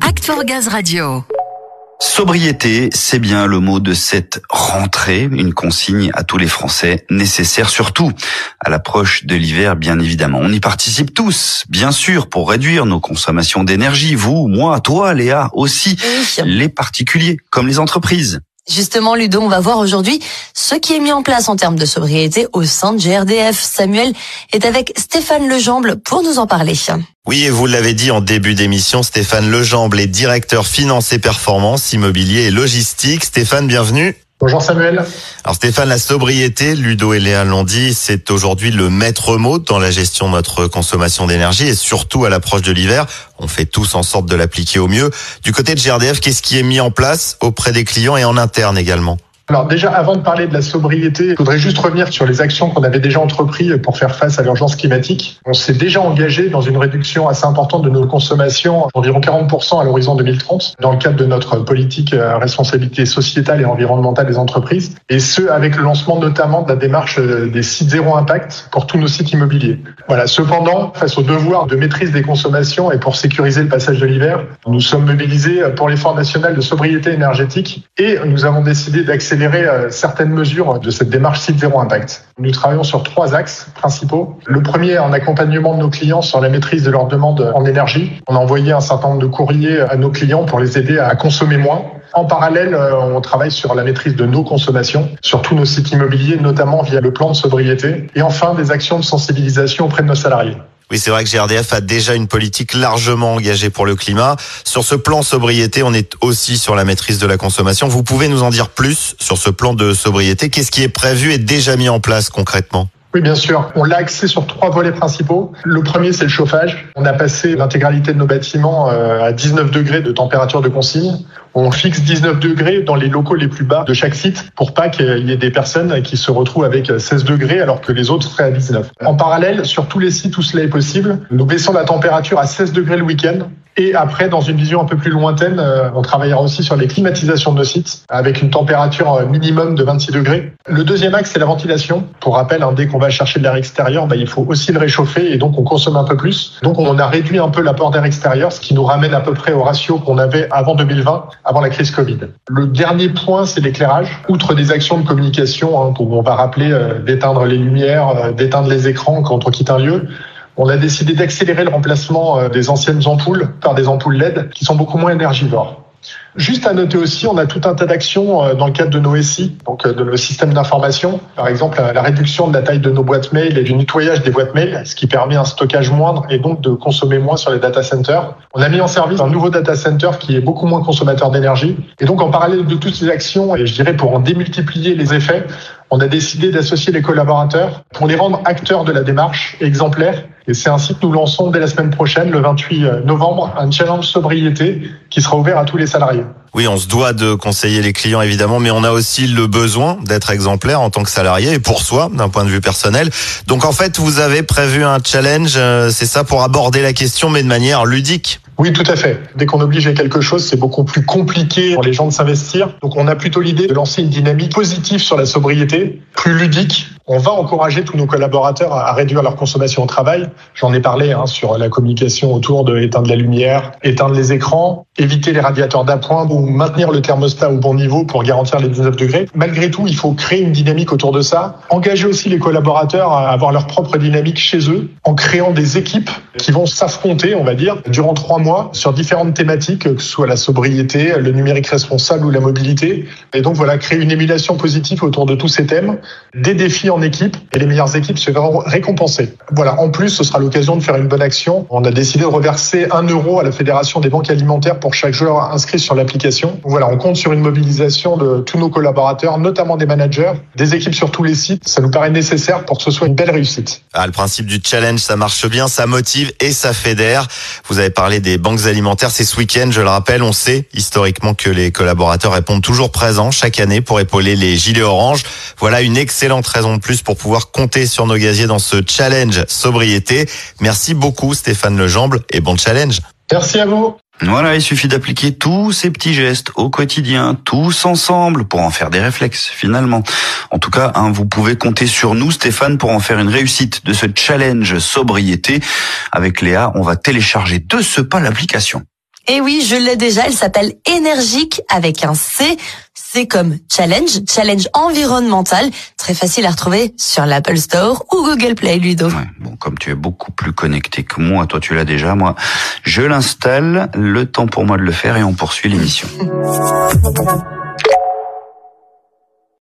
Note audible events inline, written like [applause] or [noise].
Act for Gaz Radio. Sobriété, c'est bien le mot de cette rentrée, une consigne à tous les Français, nécessaire surtout à l'approche de l'hiver, bien évidemment. On y participe tous, bien sûr, pour réduire nos consommations d'énergie. Vous, moi, toi, Léa, aussi, Oui. les particuliers comme les entreprises. Justement, Ludo, on va voir aujourd'hui ce qui est mis en place en termes de sobriété au sein de GRDF. Samuel est avec Stéphane Lejamble pour nous en parler. Oui, et vous l'avez dit en début d'émission, Stéphane Lejamble est directeur finance et performance, immobilier et logistique. Stéphane, bienvenue. Bonjour Samuel. Alors Stéphane, la sobriété, Ludo et Léa l'ont dit, c'est aujourd'hui le maître mot dans la gestion de notre consommation d'énergie et surtout à l'approche de l'hiver. On fait tous en sorte de l'appliquer au mieux. Du côté de GRDF, qu'est-ce qui est mis en place auprès des clients et en interne également? Alors déjà, avant de parler de la sobriété, je voudrais juste revenir sur les actions qu'on avait déjà entreprises pour faire face à l'urgence climatique. On s'est déjà engagé dans une réduction assez importante de nos consommations, environ 40% à l'horizon 2030, dans le cadre de notre politique euh, responsabilité sociétale et environnementale des entreprises, et ce, avec le lancement notamment de la démarche euh, des sites zéro impact pour tous nos sites immobiliers. Voilà. Cependant, face au devoir de maîtrise des consommations et pour sécuriser le passage de l'hiver, nous sommes mobilisés pour l'effort national de sobriété énergétique et nous avons décidé d'accélérer euh, certaines mesures de cette démarche site zéro impact. Nous travaillons sur trois axes principaux. Le premier, en accompagnement de nos clients sur la maîtrise de leurs demandes en énergie. On a envoyé un certain nombre de courriers à nos clients pour les aider à consommer moins. En parallèle, euh, on travaille sur la maîtrise de nos consommations, sur tous nos sites immobiliers, notamment via le plan de sobriété. Et enfin, des actions de sensibilisation auprès de nos salariés. Oui, c'est vrai que GRDF a déjà une politique largement engagée pour le climat. Sur ce plan sobriété, on est aussi sur la maîtrise de la consommation. Vous pouvez nous en dire plus sur ce plan de sobriété Qu'est-ce qui est prévu et déjà mis en place concrètement? Oui, bien sûr. On l'a axé sur trois volets principaux. Le premier, c'est le chauffage. On a passé l'intégralité de nos bâtiments euh, à 19 degrés de température de consigne. On fixe 19 degrés dans les locaux les plus bas de chaque site pour pas qu'il y ait des personnes qui se retrouvent avec 16 degrés alors que les autres seraient à 19. En parallèle, sur tous les sites où cela est possible, nous baissons la température à 16 degrés le week-end. Et après, dans une vision un peu plus lointaine, euh, on travaillera aussi sur les climatisations de nos sites avec une température euh, minimum de 26 degrés. Le deuxième axe, c'est la ventilation. Pour rappel, hein, dès qu'on va chercher de l'air extérieur, bah, il faut aussi le réchauffer et donc on consomme un peu plus. Donc on a réduit un peu l'apport d'air extérieur, ce qui nous ramène à peu près au ratio qu'on avait avant 2020, avant la crise Covid. Le dernier point, c'est l'éclairage. Outre des actions de communication, hein, on va rappeler euh, d'éteindre les lumières, euh, d'éteindre les écrans quand on quitte un lieu, on a décidé d'accélérer le remplacement euh, des anciennes ampoules par des ampoules LED qui sont beaucoup moins énergivores. Juste à noter aussi, on a tout un tas d'actions euh, dans le cadre de nos SI, donc euh, de nos systèmes d'information. Par exemple, la réduction de la taille de nos boîtes mail et du nettoyage des boîtes mail, ce qui permet un stockage moindre et donc de consommer moins sur les data centers. On a mis en service un nouveau data center qui est beaucoup moins consommateur d'énergie. Et donc, en parallèle de toutes ces actions, et je dirais pour en démultiplier les effets, on a décidé d'associer les collaborateurs pour les rendre acteurs de la démarche exemplaires. Et c'est ainsi que nous lançons dès la semaine prochaine, le 28 novembre, un challenge sobriété qui sera ouvert à tous les salariés. Oui, on se doit de conseiller les clients évidemment, mais on a aussi le besoin d'être exemplaire en tant que salarié et pour soi, d'un point de vue personnel. Donc en fait, vous avez prévu un challenge, euh, c'est ça, pour aborder la question, mais de manière ludique. Oui, tout à fait. Dès qu'on oblige à quelque chose, c'est beaucoup plus compliqué pour les gens de s'investir. Donc on a plutôt l'idée de lancer une dynamique positive sur la sobriété, plus ludique. On va encourager tous nos collaborateurs à réduire leur consommation au travail. J'en ai parlé hein, sur la communication autour de éteindre la lumière, éteindre les écrans, éviter les radiateurs d'appoint ou maintenir le thermostat au bon niveau pour garantir les 19 degrés. Malgré tout, il faut créer une dynamique autour de ça. Engager aussi les collaborateurs à avoir leur propre dynamique chez eux en créant des équipes qui vont s'affronter, on va dire, durant trois mois sur différentes thématiques, que ce soit la sobriété, le numérique responsable ou la mobilité. Et donc voilà, créer une émulation positive autour de tous ces thèmes, des défis en équipe et les meilleures équipes se verront récompensées. Voilà, en plus, ce sera l'occasion de faire une bonne action. On a décidé de reverser un euro à la Fédération des banques alimentaires pour chaque joueur inscrit sur l'application. Voilà, on compte sur une mobilisation de tous nos collaborateurs, notamment des managers, des équipes sur tous les sites. Ça nous paraît nécessaire pour que ce soit une belle réussite. Ah, le principe du challenge, ça marche bien, ça motive et ça fédère. Vous avez parlé des banques alimentaires, c'est ce week-end, je le rappelle, on sait historiquement que les collaborateurs répondent toujours présents chaque année pour épauler les gilets orange. Voilà une excellente raison de plus pour pouvoir compter sur nos gaziers dans ce challenge sobriété. Merci beaucoup Stéphane Lejamble et bon challenge. Merci à vous. Voilà, il suffit d'appliquer tous ces petits gestes au quotidien, tous ensemble, pour en faire des réflexes, finalement. En tout cas, hein, vous pouvez compter sur nous, Stéphane, pour en faire une réussite de ce challenge sobriété. Avec Léa, on va télécharger de ce pas l'application. Et oui, je l'ai déjà, elle s'appelle Énergique avec un C. C'est comme challenge, challenge environnemental, très facile à retrouver sur l'Apple Store ou Google Play, Ludo. Ouais, bon, comme tu es beaucoup plus connecté que moi, toi tu l'as déjà, moi, je l'installe, le temps pour moi de le faire et on poursuit l'émission. [laughs]